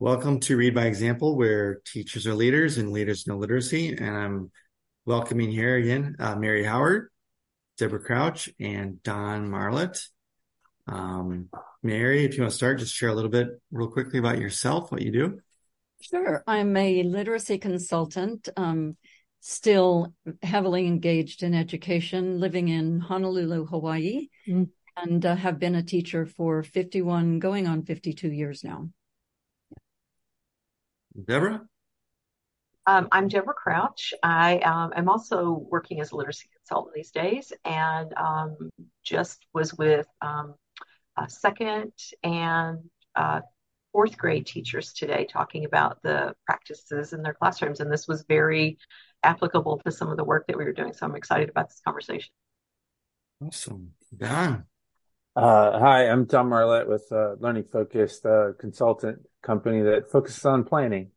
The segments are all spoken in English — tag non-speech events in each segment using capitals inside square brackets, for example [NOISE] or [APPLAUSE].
Welcome to Read by Example, where teachers are leaders and leaders know literacy. And I'm welcoming here again uh, Mary Howard, Debra Crouch, and Don Marlett. Um, Mary, if you want to start, just share a little bit real quickly about yourself, what you do. Sure. I'm a literacy consultant, um, still heavily engaged in education, living in Honolulu, Hawaii, mm. and uh, have been a teacher for 51, going on 52 years now. Debra? Um, I'm Debra Crouch. I um, am also working as a literacy consultant these days and um, just was with um, second and uh, fourth grade teachers today talking about the practices in their classrooms. And this was very applicable to some of the work that we were doing. So I'm excited about this conversation. Awesome. Don. Uh, hi, I'm Don Marlett with uh, Learning Focused uh, Consultant company that focuses on planning.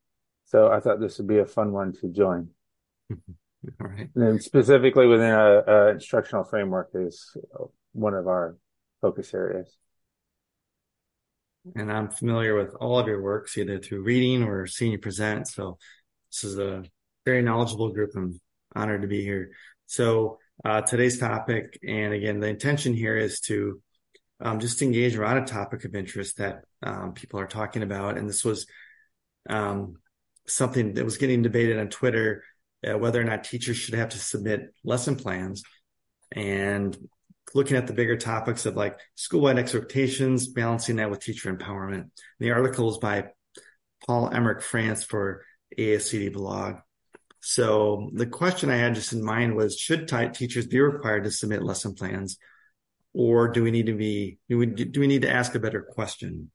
So I thought this would be a fun one to join. [LAUGHS] All right. And then specifically within a, a instructional framework is one of our focus areas. And I'm familiar with all of your works, either through reading or seeing you present. So this is a very knowledgeable group. I'm honored to be here. So uh, today's topic, and again, the intention here is to um, just engage around a topic of interest that um, people are talking about. And this was um, something that was getting debated on Twitter uh, whether or not teachers should have to submit lesson plans and looking at the bigger topics of like school-wide expectations, balancing that with teacher empowerment. The article is by Paul Emerich France for ASCD blog. So the question I had just in mind was, should t- teachers be required to submit lesson plans? Or do we need to be do we do we need to ask a better question?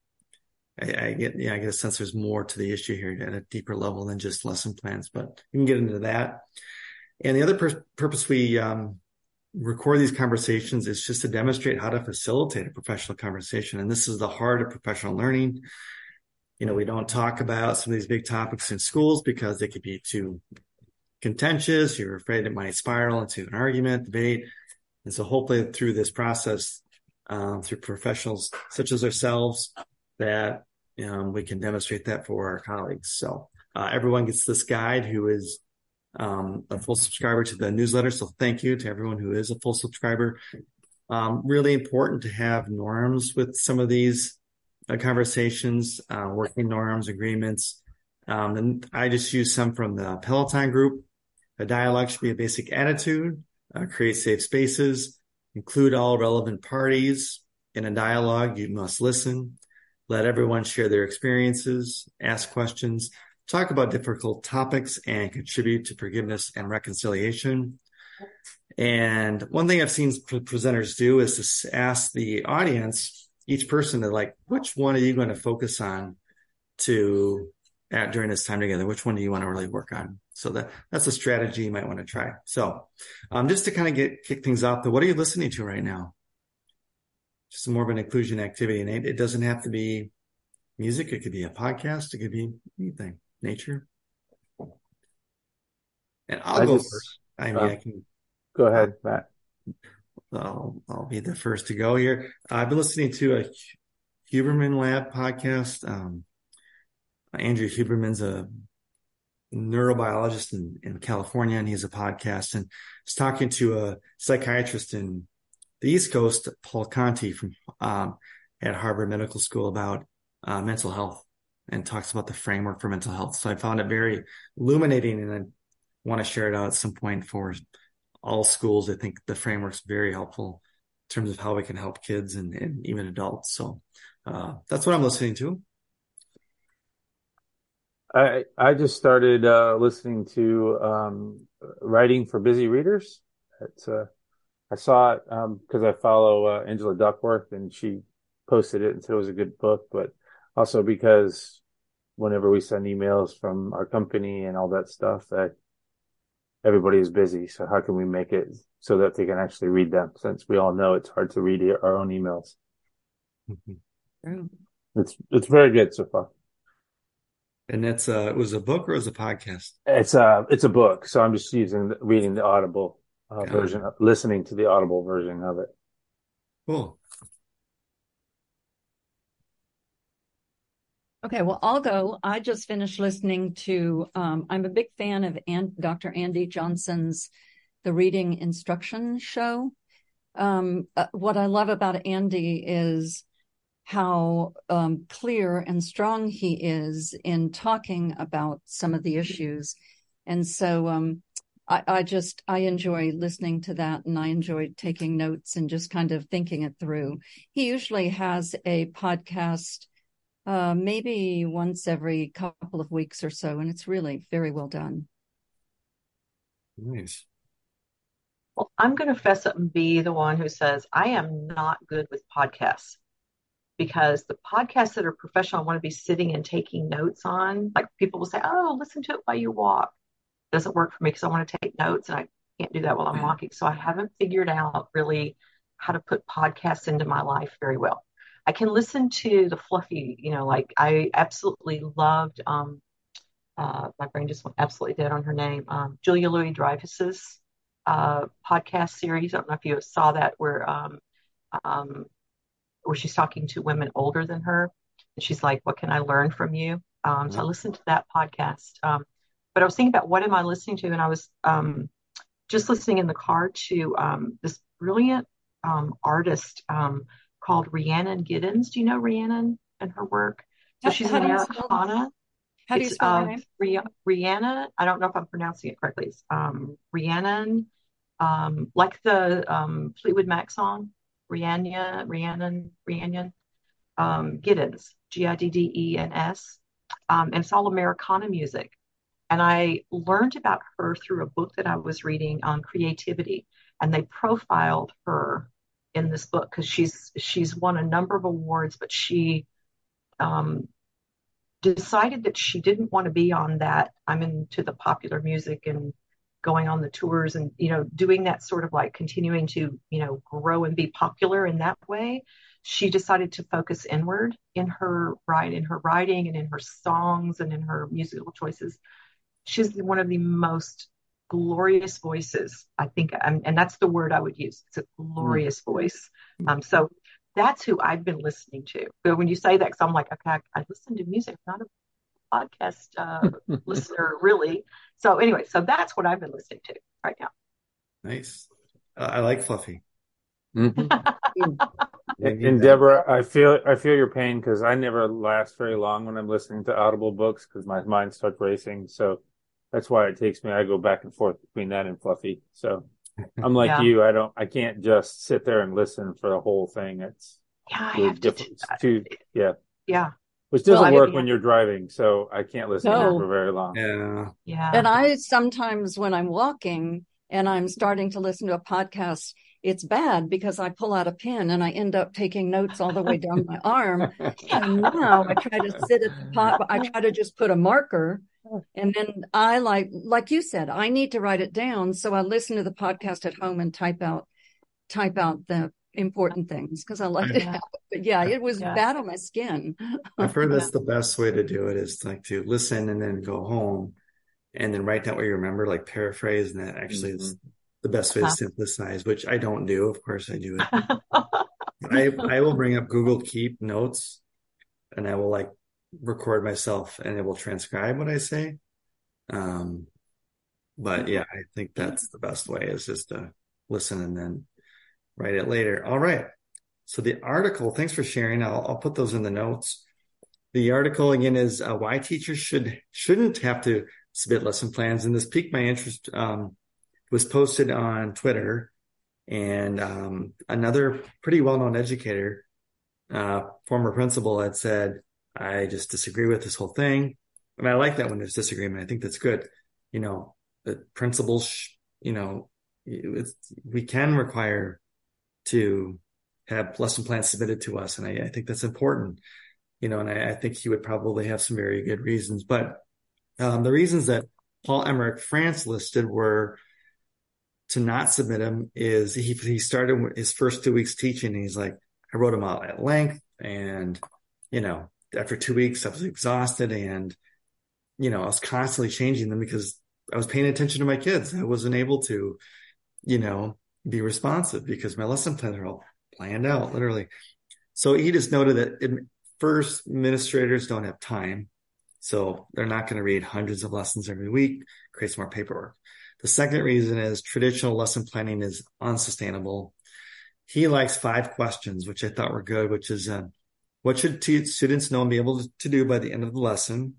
I, I, get yeah, I get a sense there's more to the issue here at a deeper level than just lesson plans, but we can get into that. And the other pur- purpose we um, record these conversations is just to demonstrate how to facilitate a professional conversation, and this is the heart of professional learning. You know, we don't talk about some of these big topics in schools because they could be too contentious. You're afraid it might spiral into an argument, debate. And so hopefully through this process, um, through professionals such as ourselves, that um, we can demonstrate that for our colleagues. So uh, everyone gets this guide who is um, a full subscriber to the newsletter. So thank you to everyone who is a full subscriber. Um, really important to have norms with some of these uh, conversations, uh, working norms, agreements. Um, and I just use some from the Peloton group. A dialogue should be a basic attitude uh, create safe spaces, include all relevant parties in a dialogue. You must listen, let everyone share their experiences, ask questions, talk about difficult topics, and contribute to forgiveness and reconciliation. And one thing I've seen presenters do is to ask the audience, each person to like, which one are you going to focus on to at during this time together? Which one do you want to really work on? So that that's a strategy you might want to try. So, um, just to kind of get kick things off, what are you listening to right now? Just more of an inclusion activity, and it, it doesn't have to be music. It could be a podcast. It could be anything, nature. And I'll I go just, first. I mean, uh, I can go ahead, Matt. I'll, I'll be the first to go here. I've been listening to a Huberman Lab podcast. Um, Andrew Huberman's a neurobiologist in, in California, and he has a podcast and he's talking to a psychiatrist in the East Coast, Paul Conti from um, at Harvard Medical School about uh, mental health and talks about the framework for mental health. So I found it very illuminating, and I want to share it out at some point for all schools. I think the framework's very helpful in terms of how we can help kids and, and even adults. So uh, that's what I'm listening to. I I just started uh, listening to um, writing for busy readers. It's uh, I saw it because um, I follow uh, Angela Duckworth and she posted it and said it was a good book, but also because whenever we send emails from our company and all that stuff, that everybody is busy. So how can we make it so that they can actually read them? Since we all know it's hard to read our own emails. Mm-hmm. It's it's very good so far. And that's uh it was a book or it was a podcast? It's a it's a book. So I'm just using reading the audible uh, version, of, listening to the audible version of it. Cool. Okay, well, I'll go. I just finished listening to, um, I'm a big fan of Dr. Andy Johnson's The Reading Instruction Show. Um, uh, what I love about Andy is how um, clear and strong he is in talking about some of the issues. And so um, I, I, just, I enjoy listening to that and I enjoy taking notes and just kind of thinking it through. He usually has a podcast uh, maybe once every couple of weeks or so, and it's really very well done. Nice. Well, I'm going to fess up and be the one who says I am not good with podcasts because the podcasts that are professional, I want to be sitting and taking notes on. Like people will say, "Oh, listen to it while you walk." It doesn't work for me because I want to take notes and I can't do that while I'm walking. So I haven't figured out really how to put podcasts into my life very well. I can listen to the fluffy, you know, like I absolutely loved. Um, uh, my brain just went absolutely dead on her name. Um, Julia Louis Dreyfus's uh, podcast series. I don't know if you saw that, where um, um, where she's talking to women older than her, and she's like, "What can I learn from you?" Um, so I mm-hmm. listened to that podcast. Um, but I was thinking about what am I listening to, and I was um, just listening in the car to um, this brilliant um, artist um, called Rhiannon Giddens. Do you know Rhiannon and her work? So she's an Americana. How do you spell her name? Rihanna. I don't know if I'm pronouncing it correctly. It's um, Rhiannon, um, like the um, Fleetwood Mac song, Rihanna, Rhiannon, Rhiannon, um, Giddens, G-I-D-D-E-N-S. Um, and it's all Americana music. And I learned about her through a book that I was reading on creativity, and they profiled her in this book because she's she's won a number of awards, but she um, decided that she didn't want to be on that. I'm into the popular music and going on the tours and you know doing that sort of like continuing to you know grow and be popular in that way she decided to focus inward in her write in her writing and in her songs and in her musical choices. She's one of the most glorious voices i think and, and that's the word i would use. It's a glorious mm. voice. Um, so that's who i've been listening to. But when you say that because i'm like okay I, I listen to music not a podcast uh, [LAUGHS] listener, really. So anyway, so that's what I've been listening to right now. Nice. Uh, I like Fluffy. Mm-hmm. [LAUGHS] and Debra, I feel I feel your pain because I never last very long when I'm listening to Audible books because my mind starts racing. So that's why it takes me. I go back and forth between that and Fluffy. So I'm like yeah. you. I don't. I can't just sit there and listen for the whole thing. It's yeah, I have different. To, too, yeah, yeah which doesn't well, work when you're driving. So I can't listen no. for very long. Yeah. Yeah. And I sometimes when I'm walking and I'm starting to listen to a podcast, it's bad because I pull out a pen and I end up taking notes all the way down my arm. [LAUGHS] And now I try to sit at the pot. I try to just put a marker and then I like, like you said, I need to write it down. So I listen to the podcast at home and type out, type out the important things because I like it. But yeah, it was yeah. bad on my skin. I've heard that's [LAUGHS] the best way to do it is like to listen and then go home and then write down what you remember, like paraphrase. And that actually mm-hmm. is the best way to synthesize, which I don't do. Of course I do it. [LAUGHS] I, I will bring up Google Keep notes and I will like record myself and it will transcribe what I say. Um, but yeah, I think that's the best way is just to listen and then write it later. All right. So the article, thanks for sharing. I'll, I'll put those in the notes. The article again is uh, why teachers should shouldn't have to submit lesson plans, and this piqued my interest. Um, was posted on Twitter, and um, another pretty well-known educator, uh, former principal, had said, "I just disagree with this whole thing." And I like that when there's disagreement. I think that's good. You know, the principals, you know, we can require to have lesson plans submitted to us. And I, I think that's important, you know, and I, I, think he would probably have some very good reasons. But um, the reasons that Paul Emerich France listed were to not submit him is he, he started his first two weeks teaching he's like, I wrote them out at length. And, you know, after two weeks, I was exhausted and, you know, I was constantly changing them because I was paying attention to my kids. I wasn't able to, you know, be responsive because my lesson plans are all planned out, literally. So he just noted that first, administrators don't have time. So they're not going to read hundreds of lessons every week, creates more paperwork. The second reason is traditional lesson planning is unsustainable. He likes five questions, which I thought were good, which is, uh, what should t- students know and be able to do by the end of the lesson?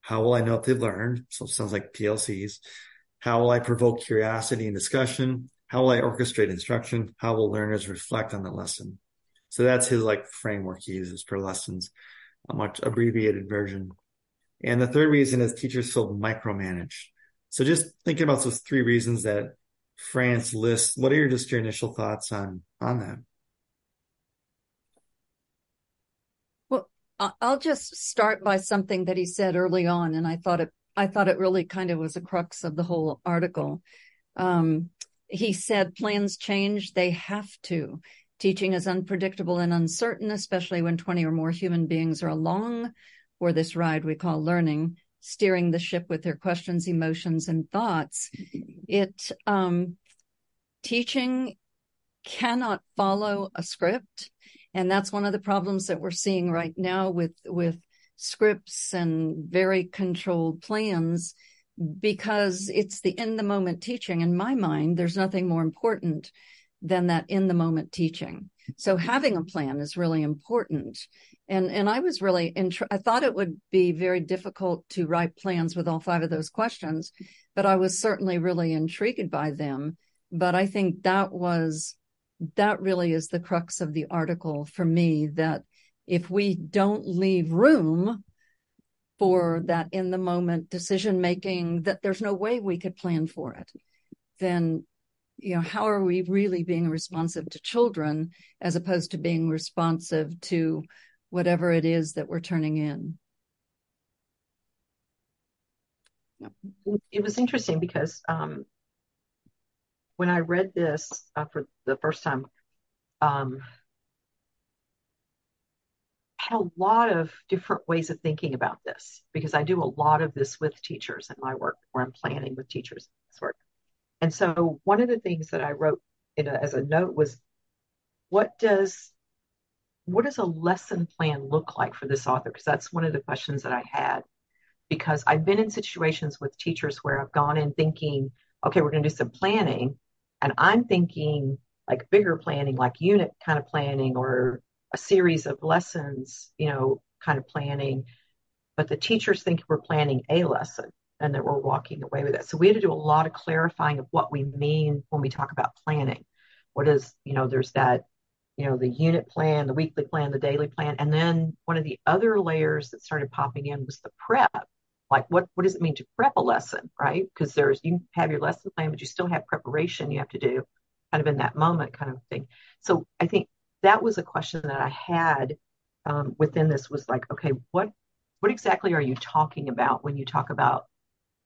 How will I know if they've learned? So it sounds like PLCs. How will I provoke curiosity and discussion? How will I orchestrate instruction? How will learners reflect on the lesson? So that's his like framework he uses for lessons, a much abbreviated version. And the third reason is teachers feel micromanaged. So just thinking about those three reasons that France lists, what are your just your initial thoughts on on that? Well, I'll just start by something that he said early on, and I thought it I thought it really kind of was a crux of the whole article. Um, he said plans change; they have to. Teaching is unpredictable and uncertain, especially when 20 or more human beings are along for this ride we call learning, steering the ship with their questions, emotions, and thoughts. It um, teaching cannot follow a script, and that's one of the problems that we're seeing right now with with scripts and very controlled plans because it's the in the moment teaching. In my mind there's nothing more important than that in the moment teaching. So having a plan is really important. And and I was really int- I thought it would be very difficult to write plans with all five of those questions, but I was certainly really intrigued by them. But I think that was that really is the crux of the article for me that if we don't leave room for that in the moment decision making that there's no way we could plan for it then you know how are we really being responsive to children as opposed to being responsive to whatever it is that we're turning in. It was interesting because um, when I read this uh, for the first time, um, had a lot of different ways of thinking about this because I do a lot of this with teachers in my work, where I'm planning with teachers this work. And so one of the things that I wrote a, as a note was, what does what does a lesson plan look like for this author? Because that's one of the questions that I had. Because I've been in situations with teachers where I've gone in thinking, okay, we're going to do some planning. And I'm thinking like bigger planning, like unit kind of planning or a series of lessons, you know, kind of planning. But the teachers think we're planning a lesson and that we're walking away with it. So we had to do a lot of clarifying of what we mean when we talk about planning. What is, you know, there's that you know, the unit plan, the weekly plan, the daily plan. And then one of the other layers that started popping in was the prep. Like what, what does it mean to prep a lesson, right? Because there's, you have your lesson plan, but you still have preparation you have to do kind of in that moment kind of thing. So I think that was a question that I had um, within this was like, okay, what, what exactly are you talking about when you talk about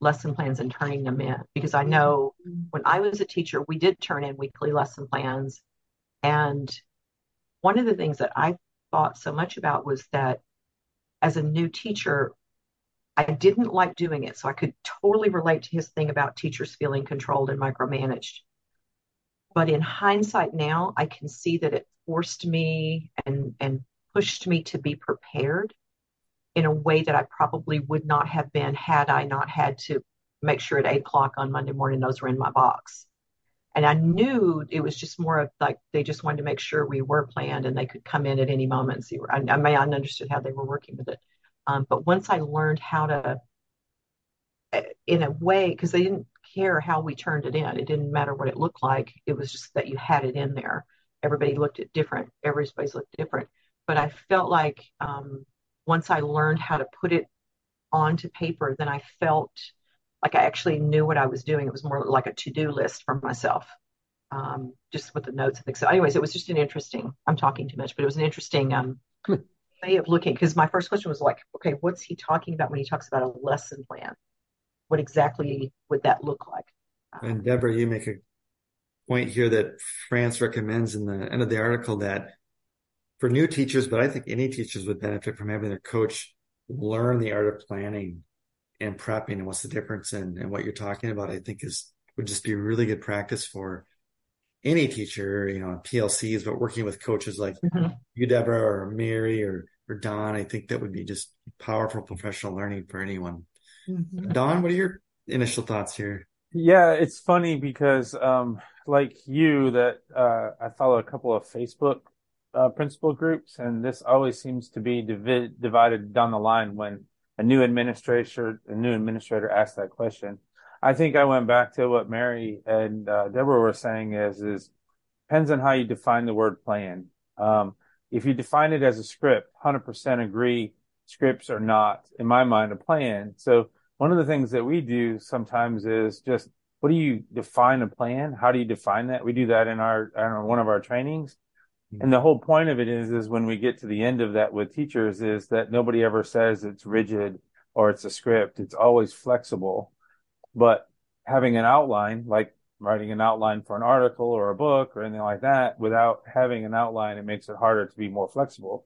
lesson plans and turning them in? Because I know mm-hmm. when I was a teacher, we did turn in weekly lesson plans and one of the things that I thought so much about was that as a new teacher, I didn't like doing it. So I could totally relate to his thing about teachers feeling controlled and micromanaged. But in hindsight now, I can see that it forced me and, and pushed me to be prepared in a way that I probably would not have been had I not had to make sure at eight o'clock on Monday morning those were in my box. And I knew it was just more of like they just wanted to make sure we were planned and they could come in at any moment and see. I, I may not understood how they were working with it, um, but once I learned how to, eh, in a way, because they didn't care how we turned it in. It didn't matter what it looked like. It was just that you had it in there. Everybody looked at different. Everybody's looked different. But I felt like um, once I learned how to put it onto paper, then I felt like I actually knew what I was doing. It was more like a to-do list for myself, um, just with the notes and things. So, anyways, it was just an interesting. I'm talking too much, but it was an interesting um, way of looking. Because my first question was like, okay, what's he talking about when he talks about a lesson plan? What exactly would that look like? And Debra, you make a point here that France recommends in the end of the article that for new teachers, but I think any teachers would benefit from having their coach learn the art of planning and prepping and what's the difference in and what you're talking about, I think is would just be really good practice for any teacher, you know, PLCs, but working with coaches like mm-hmm. you, Debra, or Mary, or or Don, I think that would be just powerful professional learning for anyone. Mm-hmm. Don, what are your initial thoughts here? Yeah, it's funny because, um, like you, that uh, I follow a couple of Facebook uh, principal groups, and this always seems to be divi- divided down the line when a new administrator, a new administrator asks that question. I think I went back to what Mary and uh, Debra were saying is is depends on how you define the word plan. Um, if you define it as a script, 100% agree scripts are not, in my mind, a plan. So one of the things that we do sometimes is just what do you define a plan? How do you define that? We do that in our, in one of our trainings. And the whole point of it is, is when we get to the end of that with teachers is that nobody ever says it's rigid or it's a script. It's always flexible. But having an outline, like writing an outline for an article or a book or anything like that, without having an outline, it makes it harder to be more flexible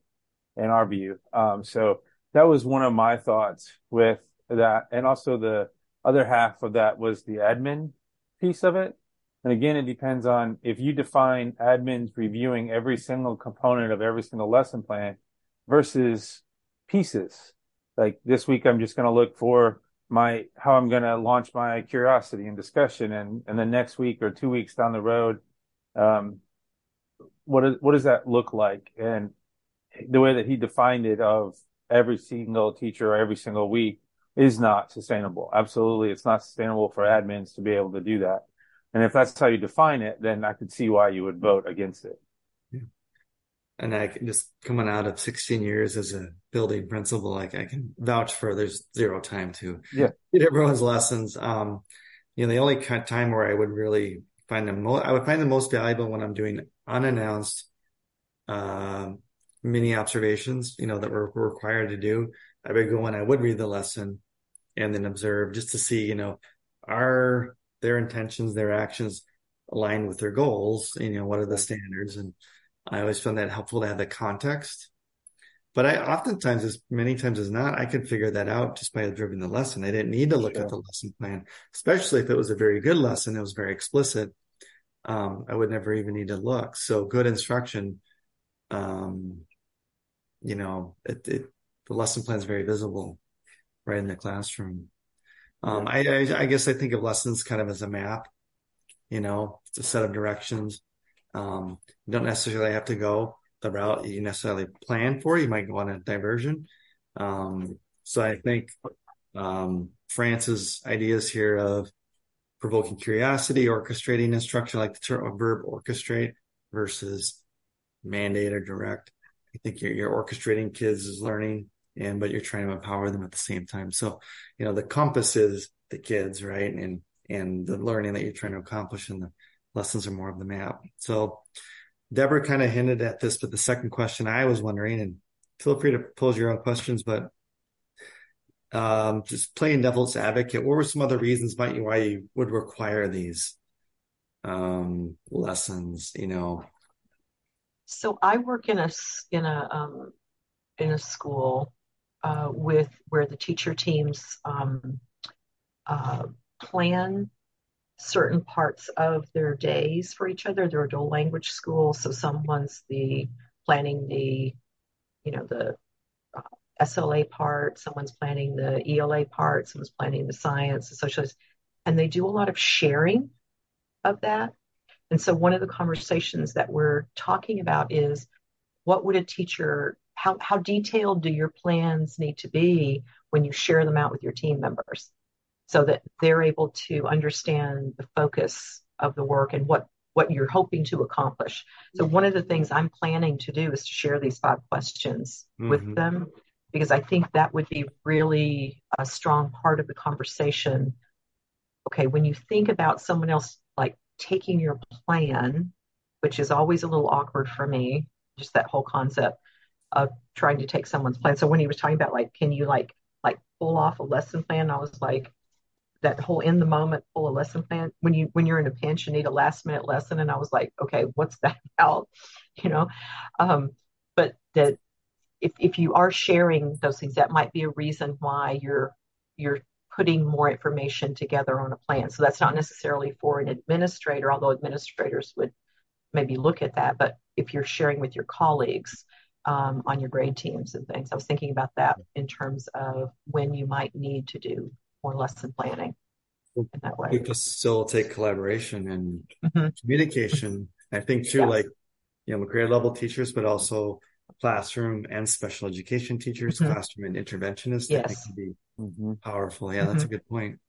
in our view. Um, so that was one of my thoughts with that. And also the other half of that was the admin piece of it. And again, it depends on if you define admins reviewing every single component of every single lesson plan versus pieces. Like this week, I'm just going to look for my how I'm going to launch my curiosity and discussion, and and the next week or two weeks down the road, um, what is, what does that look like? And the way that he defined it of every single teacher every single week is not sustainable. Absolutely, it's not sustainable for admins to be able to do that. And if that's how you define it, then I could see why you would vote against it and I can just coming out of 16 years as a building principal, like I can vouch for there's zero time to yeah. get everyone's lessons. Um, you know, the only time where I would really find them, mo- I would find the most valuable when I'm doing unannounced, uh, mini observations, you know, that we're, we're required to do. I would go and I would read the lesson and then observe just to see, you know, are their intentions, their actions aligned with their goals? You know, what are the standards and, I always found that helpful to have the context. But I oftentimes, as many times as not, I could figure that out just by observing the lesson. I didn't need to look sure. at the lesson plan, especially if it was a very good lesson. It was very explicit. Um, I would never even need to look. So good instruction, um, you know, it, it, the lesson plan is very visible right in the classroom. Um, I, I, I guess I think of lessons kind of as a map, you know, it's a set of directions um, you don't necessarily have to go the route you necessarily plan for. You might go on a diversion. Um, so I think um, France's ideas here of provoking curiosity, orchestrating instruction, like the term verb orchestrate versus mandate or direct. I think you're, you're orchestrating kids' is learning and but you're trying to empower them at the same time. So, you know, the compass is the kids, right? And and the learning that you're trying to accomplish in the lessons are more of the map. So Debra kind of hinted at this, but the second question I was wondering, and feel free to pose your own questions, but um, just playing devil's advocate, what were some other reasons might you why you would require these um, lessons? You know. So I work in a in a um, in a school uh, with where the teacher teams um, uh, plan certain parts of their days for each other. They're a dual language school, so someone's the planning the, you know, the uh, SLA part, someone's planning the ELA part, someone's planning the science, the social, and they do a lot of sharing of that. And so one of the conversations that we're talking about is what would a teacher how, how detailed do your plans need to be when you share them out with your team members? so that they're able to understand the focus of the work and what what you're hoping to accomplish. So one of the things I'm planning to do is to share these five questions mm-hmm. with them because I think that would be really a strong part of the conversation. Okay, when you think about someone else like taking your plan, which is always a little awkward for me, just that whole concept of trying to take someone's plan. So when he was talking about like, can you like like pull off a lesson plan? I was like, that whole in the moment pull a lesson plan when you when you're in a pinch you need a last minute lesson and i was like okay what's that [LAUGHS] about you know um, but that if, if you are sharing those things that might be a reason why you're you're putting more information together on a plan so that's not necessarily for an administrator although administrators would maybe look at that. But if you're sharing with your colleagues um, on your grade teams and things, I was thinking about that in terms of when you might need to do more lesson planning in that way. We facilitate collaboration and mm-hmm. communication. I think too, like you know, grade level teachers, but also classroom and special education teachers, mm-hmm. classroom and interventionists. Yes. I think can be mm-hmm. powerful. Yeah, that's a mm-hmm. good point.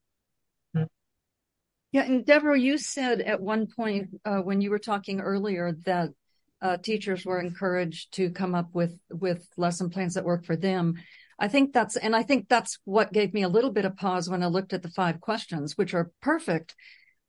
Mm-hmm. Yeah, and Debra, you said at one point uh, when you were talking earlier that uh, teachers were encouraged to come up with with lesson plans that work for them. I think that's, and I think that's what gave me a little bit of pause when I looked at the five questions, which are perfect,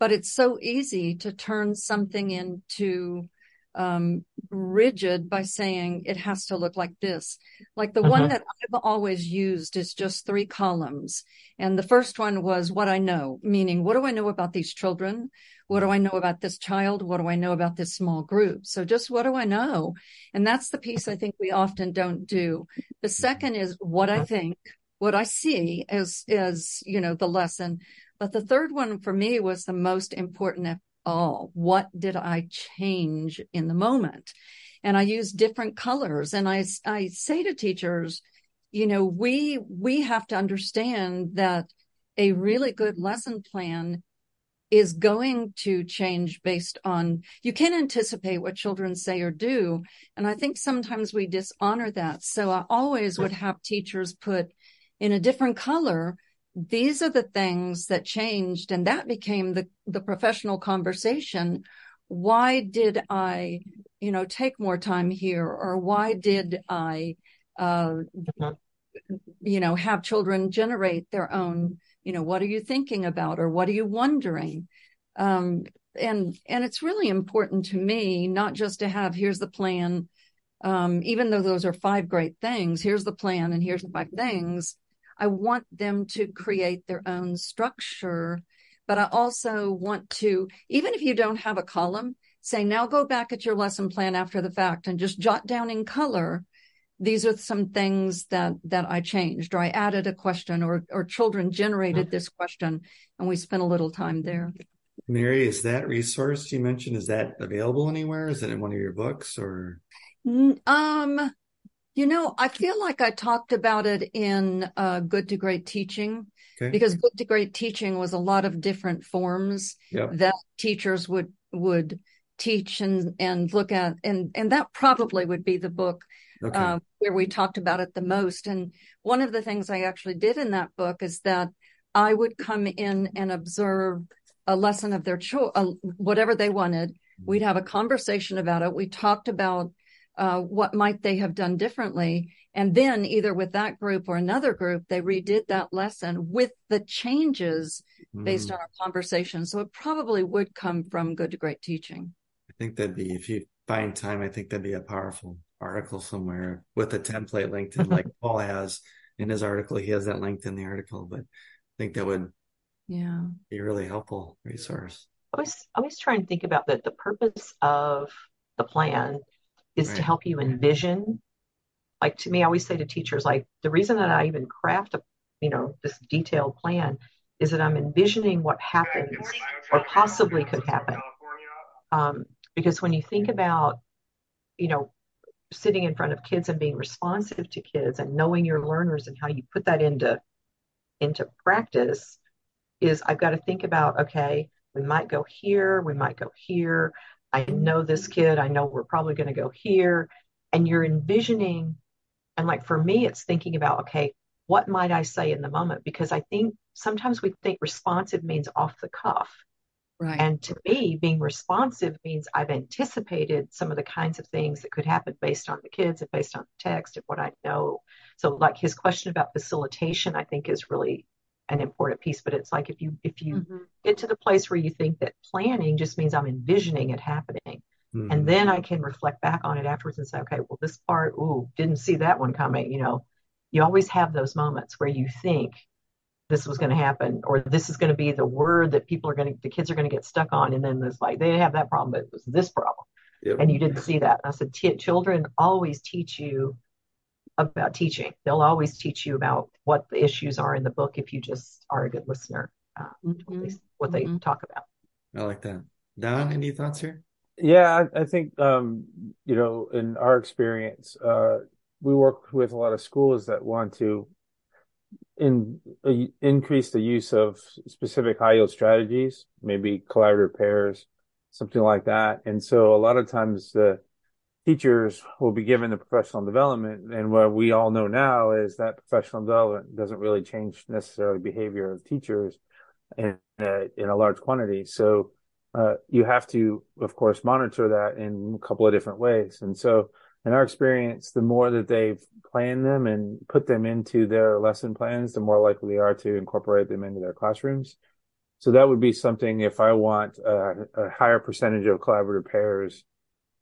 but it's so easy to turn something into um, rigid by saying it has to look like this. Like the uh-huh. one that I've always used is just three columns. And the first one was what I know, meaning what do I know about these children? What do I know about this child? What do I know about this small group? So just what do I know? And that's the piece I think we often don't do. The second is what I uh-huh. think, what I see is, is, you know, the lesson. But the third one for me was the most important of all. What did I change in the moment? And I use different colors. And I, I say to teachers, you know, we, we have to understand that a really good lesson plan is going to change based on you can't anticipate what children say or do and i think sometimes we dishonor that. So i always would have teachers put in a different color these are the things that changed and that became the the professional conversation. Why did i you know take more time here? Or why did i uh you know have children generate their own you know what are you thinking about or what are you wondering um and and it's really important to me not just to have here's the plan um even though those are five great things here's the plan and here's the five things I want them to create their own structure, but I also want to, even if you don't have a column, say, now go back at your lesson plan after the fact and just jot down in color. These are some things that, that I changed or I added a question or, or children generated this question and we spent a little time there. Mary, is that resource you mentioned, is that available anywhere? Is it in one of your books or? Um, you know, I feel like I talked about it in uh, Good to Great Teaching okay. because Good to Great Teaching was a lot of different forms yep. that teachers would would teach and and look at, and and that probably would be the book okay. uh, where we talked about it the most. And one of the things I actually did in that book is that I would come in and observe a lesson of their choice, uh, whatever they wanted. We'd have a conversation about it. We talked about uh, what might they have done differently? And then either with that group or another group, they redid that lesson with the changes mm. based on our conversation. So it probably would come from good to great teaching. I think that'd be, if you find time, I think that'd be a powerful article somewhere with a template linked in like Paul has in his article. He has that linked in the article, but I think that would yeah be a really helpful resource. I always, I always try and think about that the purpose of the plan is right. to help you envision. Like to me, I always say to teachers, like the reason that I even craft a, you know, this detailed plan is that I'm envisioning what happens or possibly could happen. Um, because when you think about, you know, sitting in front of kids and being responsive to kids and knowing your learners and how you put that into into practice is I've got to think about okay, we might go here, we might go here. I know this kid. I know we're probably going to go here. And you're envisioning, and like for me, it's thinking about, okay, what might I say in the moment? Because I think sometimes we think responsive means off the cuff. Right. And to me, being responsive means I've anticipated some of the kinds of things that could happen based on the kids and based on the text and what I know. So, like his question about facilitation, I think is really an important piece but it's like if you if you mm-hmm. get to the place where you think that planning just means i'm envisioning it happening mm-hmm. and then i can reflect back on it afterwards and say okay well this part ooh didn't see that one coming you know you always have those moments where you think this was going to happen or this is going to be the word that people are going to the kids are going to get stuck on and then it's like they have that problem but it was this problem yep. and you didn't see that i said children always teach you about teaching. They'll always teach you about what the issues are in the book if you just are a good listener uh, mm-hmm. what they mm-hmm. talk about. I like that. Don, any thoughts here? Yeah, I, I think um, you know, in our experience, uh, we work with a lot of schools that want to in uh, increase the use of specific high yield strategies, maybe collaborative pairs, something like that. And so a lot of times the teachers will be given the professional development. And what we all know now is that professional development doesn't really change necessarily behavior of teachers in a, in a large quantity. So uh, you have to, of course, monitor that in a couple of different ways. And so in our experience, the more that they've planned them and put them into their lesson plans, the more likely they are to incorporate them into their classrooms. So that would be something if I want a, a higher percentage of collaborative pairs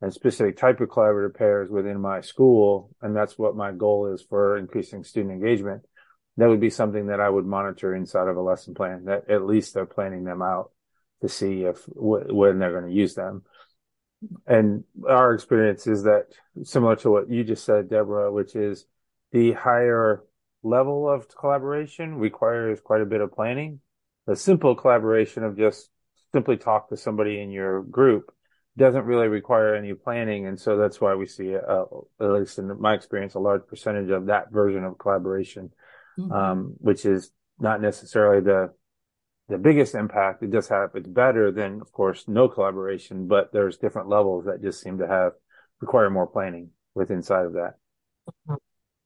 and specific type of collaborative pairs within my school, and that's what my goal is for increasing student engagement. That would be something that I would monitor inside of a lesson plan. That at least they're planning them out to see if when they're going to use them. And our experience is that similar to what you just said, Debra, which is the higher level of collaboration requires quite a bit of planning. The simple collaboration of just simply talk to somebody in your group doesn't really require any planning. And so that's why we see, uh, at least in my experience, a large percentage of that version of collaboration, mm-hmm. um, which is not necessarily the the biggest impact. It does have it's better than, of course, no collaboration, but there's different levels that just seem to have require more planning with inside of that.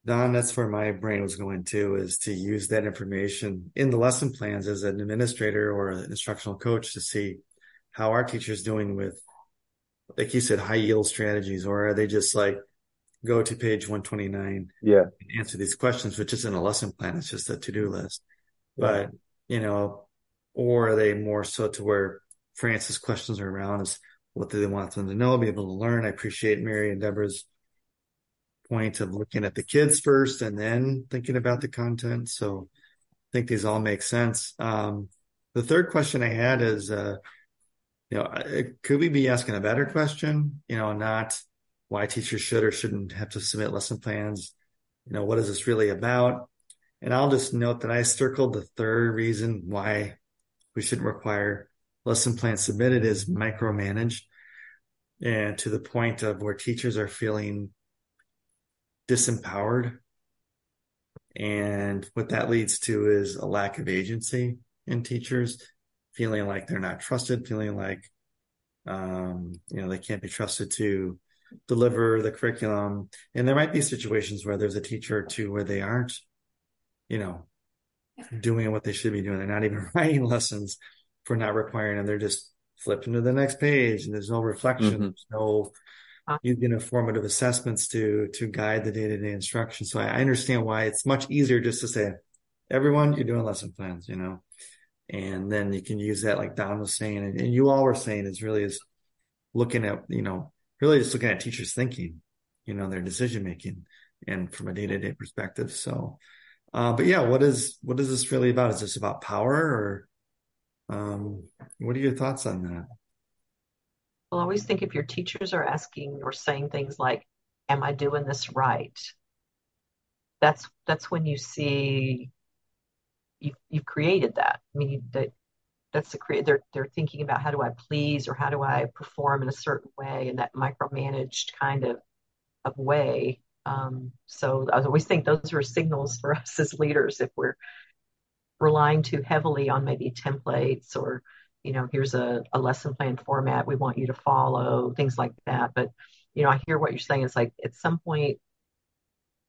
Don, that's where my brain was going to is to use that information in the lesson plans as an administrator or an instructional coach to see how our teachers doing with, like you said, high yield strategies, or are they just like go to page 129 yeah and answer these questions, which isn't a lesson plan. It's just a to-do list. Yeah. But, you know, or are they more so to where France's questions are around is what do they want them to know, be able to learn? I appreciate Mary and Debra's point of looking at the kids first and then thinking about the content. So I think these all make sense. Um, the third question I had is, uh, you know, could we be asking a better question? You know, not why teachers should or shouldn't have to submit lesson plans. You know, what is this really about? And I'll just note that I circled the third reason why we shouldn't require lesson plans submitted is micromanaged and to the point of where teachers are feeling disempowered. And what that leads to is a lack of agency in teachers, feeling like they're not trusted, feeling like, um, you know, they can't be trusted to deliver the curriculum. And there might be situations where there's a teacher or two where they aren't, you know, doing what they should be doing. They're not even [LAUGHS] writing lessons for not requiring them. They're just flipping to the next page and there's no reflection. Mm-hmm. There's no using formative assessments to, to guide the day-to-day instruction. So I, I understand why it's much easier just to say, everyone, you're doing lesson plans, you know, and then you can use that like Don was saying, and, and you all were saying is really is looking at, you know, really just looking at teachers thinking, you know, their decision making and from a day-to-day perspective. So, uh, but yeah, what is what is this really about? Is this about power, or um, what are your thoughts on that? Well, I always think if your teachers are asking or saying things like, "Am I doing this right?" That's that's when you see you you've created that. I mean, that that's the create. They're they're thinking about how do I please or how do I perform in a certain way in that micromanaged kind of of way um, so I always think those are signals for [LAUGHS] us as leaders if we're relying too heavily on maybe templates or, you know, here's a, a lesson plan format we want you to follow, things like that. But, you know, I hear what you're saying. It's like at some point,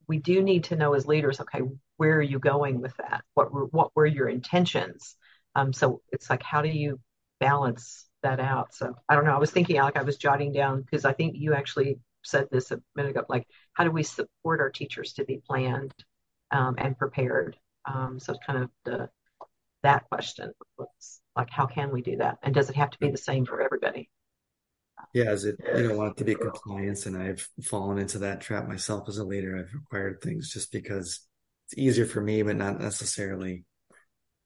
we do need to know as leaders, okay, where are you going with that? What were, what were your intentions? Um, so it's like, how do you balance that out? So I don't know. I was thinking, like, I was jotting down because I think you actually said this a minute ago, like how do we support our teachers to be planned um, and prepared? Um, so it's kind of the that question, like how can we do that, and does it have to be the same for everybody? Yeah, is it you don't want it to be compliance, and I've fallen into that trap myself as a leader. I've required things just because it's easier for me, but not necessarily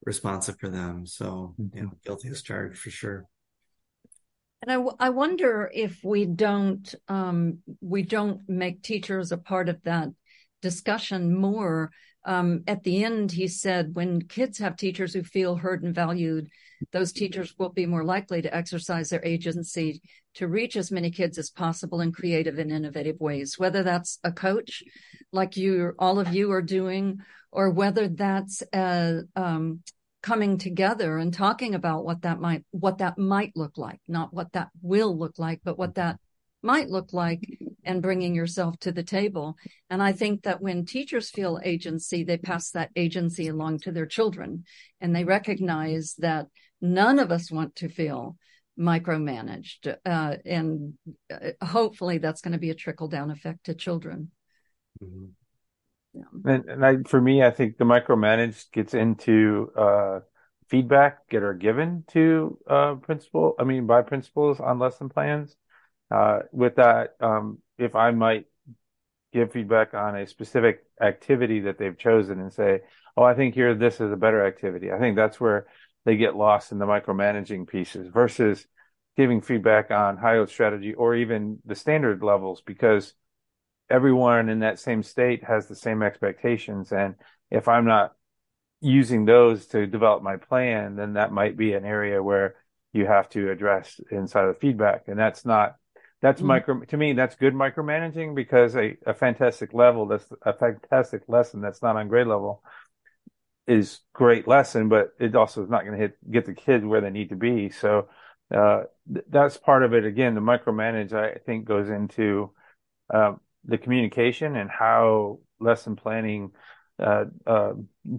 responsive for them. So, you know, guilty as charged for sure. And I, w- I wonder if we don't um, we don't make teachers a part of that discussion more. Um, at the end, he said, when kids have teachers who feel heard and valued, those teachers will be more likely to exercise their agency to reach as many kids as possible in creative and innovative ways, whether that's a coach like you, all of you are doing, or whether that's a, um, coming together and talking about what that might what that might look like not what that will look like but what that might look like and bringing yourself to the table and i think that when teachers feel agency they pass that agency along to their children and they recognize that none of us want to feel micromanaged uh, and uh, hopefully that's going to be a trickle down effect to children mm-hmm. And, and I, for me, I think the micromanage gets into uh, feedback get or given to uh, principal. I mean, by principals on lesson plans. Uh, with that, um, if I might give feedback on a specific activity that they've chosen and say, "Oh, I think here this is a better activity," I think that's where they get lost in the micromanaging pieces versus giving feedback on high strategy or even the standard levels because everyone in that same state has the same expectations. And if I'm not using those to develop my plan, then that might be an area where you have to address inside of feedback. And that's not, that's mm-hmm. micro, to me, that's good micromanaging because a, a fantastic level, that's a fantastic lesson that's not on grade level is great lesson, but it also is not going to hit, get the kids where they need to be. So, uh, th- that's part of it. Again, the micromanage, I think goes into, um, the communication and how lesson planning, uh, uh,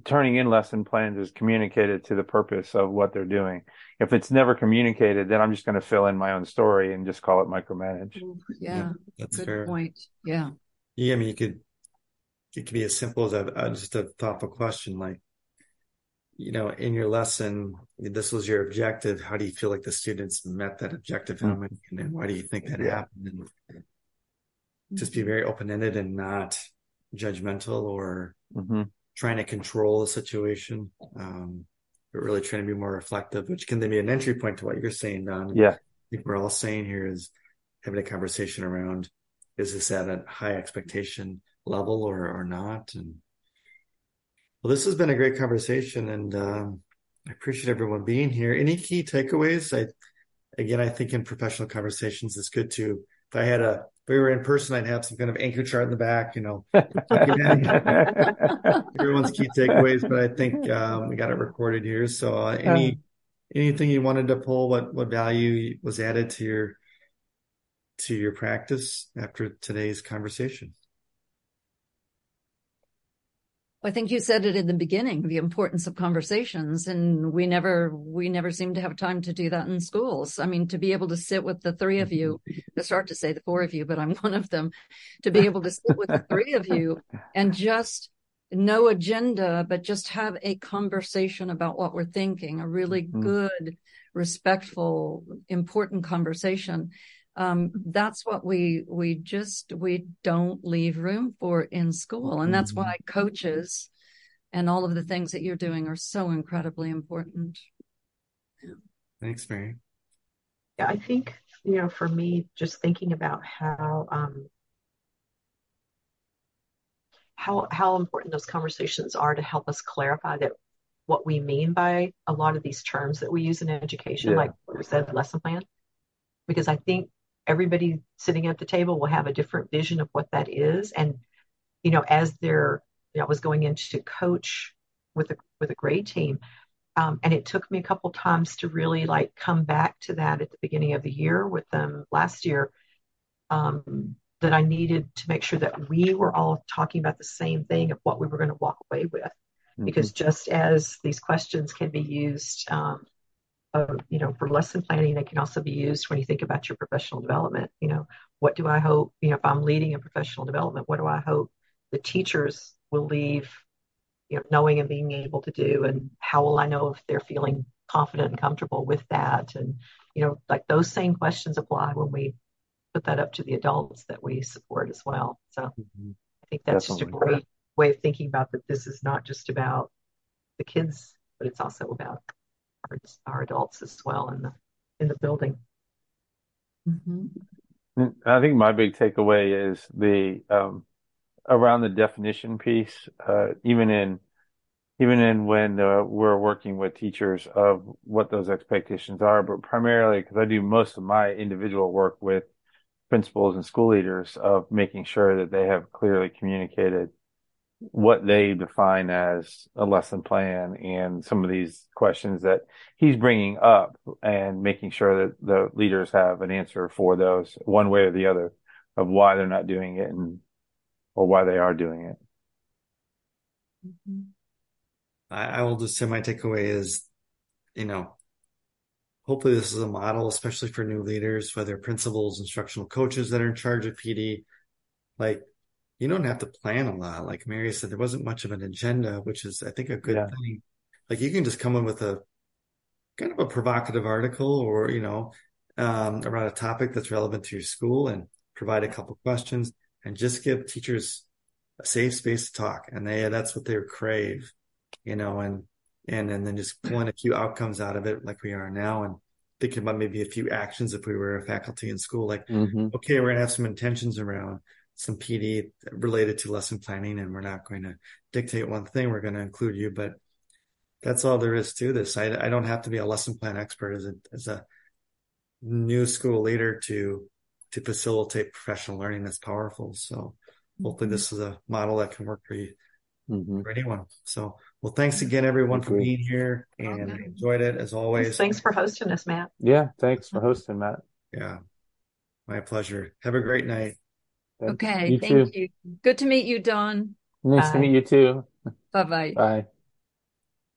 turning in lesson plans is communicated to the purpose of what they're doing. If it's never communicated, then I'm just going to fill in my own story and just call it micromanage. Yeah, yeah that's good fair. point. Yeah. Yeah, I mean, you could it could be as simple as a, uh, just a thoughtful question like, you know, in your lesson, this was your objective. How do you feel like the students met that objective? Mm-hmm. And why do you think that yeah. happened? And just be very open ended and not judgmental or mm-hmm. trying to control the situation. Um, but really trying to be more reflective, which can then be an entry point to what you're saying, Don. Yeah. I think we're all saying here is having a conversation around is this at a high expectation level or, or not? And well, this has been a great conversation and, um, I appreciate everyone being here. Any key takeaways? I, again, I think in professional conversations, it's good to, if I had a if we were in person, I'd have some kind of anchor chart in the back, you know, [LAUGHS] everyone's key takeaways. But I think um, we got it recorded here. So, uh, any anything you wanted to pull? What what value was added to your to your practice after today's conversation? I think you said it in the beginning, the importance of conversations. And we never, we never seem to have time to do that in schools. I mean, to be able to sit with the three of you, I start to say the four of you, but I'm one of them, to be able to sit with the three of you and just no agenda, but just have a conversation about what we're thinking, a really mm-hmm. good, respectful, important conversation um, that's what we we just we don't leave room for in school. And that's why mm-hmm. coaches and all of the things that you're doing are so incredibly important. Thanks mary. Yeah i think you know for me just thinking about how um how how important those conversations are to help us clarify that what we mean by a lot of these terms that we use in education yeah. like we said lesson plan. Because i think everybody sitting at the table will have a different vision of what that is. And, you know, as they're, you know, I was going into coach with a, with a grade team. Um, and it took me a couple times to really like come back to that at the beginning of the year with them last year. Um, that I needed to make sure that we were all talking about the same thing of what we were going to walk away with. Mm-hmm. Because just as these questions can be used um, uh, you know, for lesson planning, they can also be used when you think about your professional development. You know, what do I hope, you know, if I'm leading a professional development, what do I hope the teachers will leave, you know, knowing and being able to do? And how will I know if they're feeling confident and comfortable with that? And, you know, like those same questions apply when we put that up to the adults that we support as well. So mm-hmm. I think that's Definitely. just a great way of thinking about that this is not just about the kids, but it's also about our, our adults as well in the in the building. Mm-hmm. I think my big takeaway is the um, around the definition piece. Uh, even in even in when uh, we're working with teachers of what those expectations are, but primarily because I do most of my individual work with principals and school leaders of making sure that they have clearly communicated what they define as a lesson plan and some of these questions that he's bringing up and making sure that the leaders have an answer for those one way or the other of why they're not doing it and or why they are doing it. Mm-hmm. I, I will just say my takeaway is, you know, hopefully this is a model, especially for new leaders, whether principals, instructional coaches that are in charge of PD. Like, you don't have to plan a lot. Like Mary said, there wasn't much of an agenda, which is, I think, a good yeah. thing. Like, you can just come in with a kind of a provocative article or, you know, um, around a topic that's relevant to your school and provide a couple questions and just give teachers a safe space to talk. And they, that's what they crave, you know, and and, and then just pulling a few outcomes out of it like we are now and thinking about maybe a few actions if we were a faculty in school like mm-hmm. okay we're going to have some intentions around some pd related to lesson planning and we're not going to dictate one thing we're going to include you but that's all there is to this i, I don't have to be a lesson plan expert as a as a new school leader to to facilitate professional learning that's powerful so hopefully this is a model that can work for you mm-hmm. for anyone so well, thanks again, everyone, for being here and okay. enjoyed it as always. Thanks for hosting us, Matt. Yeah, thanks for hosting, Matt. Yeah, my pleasure. Have a great night. Okay, you thank too. you. Good to meet you, Don. Nice Bye. to meet you too. Bye-bye. Bye.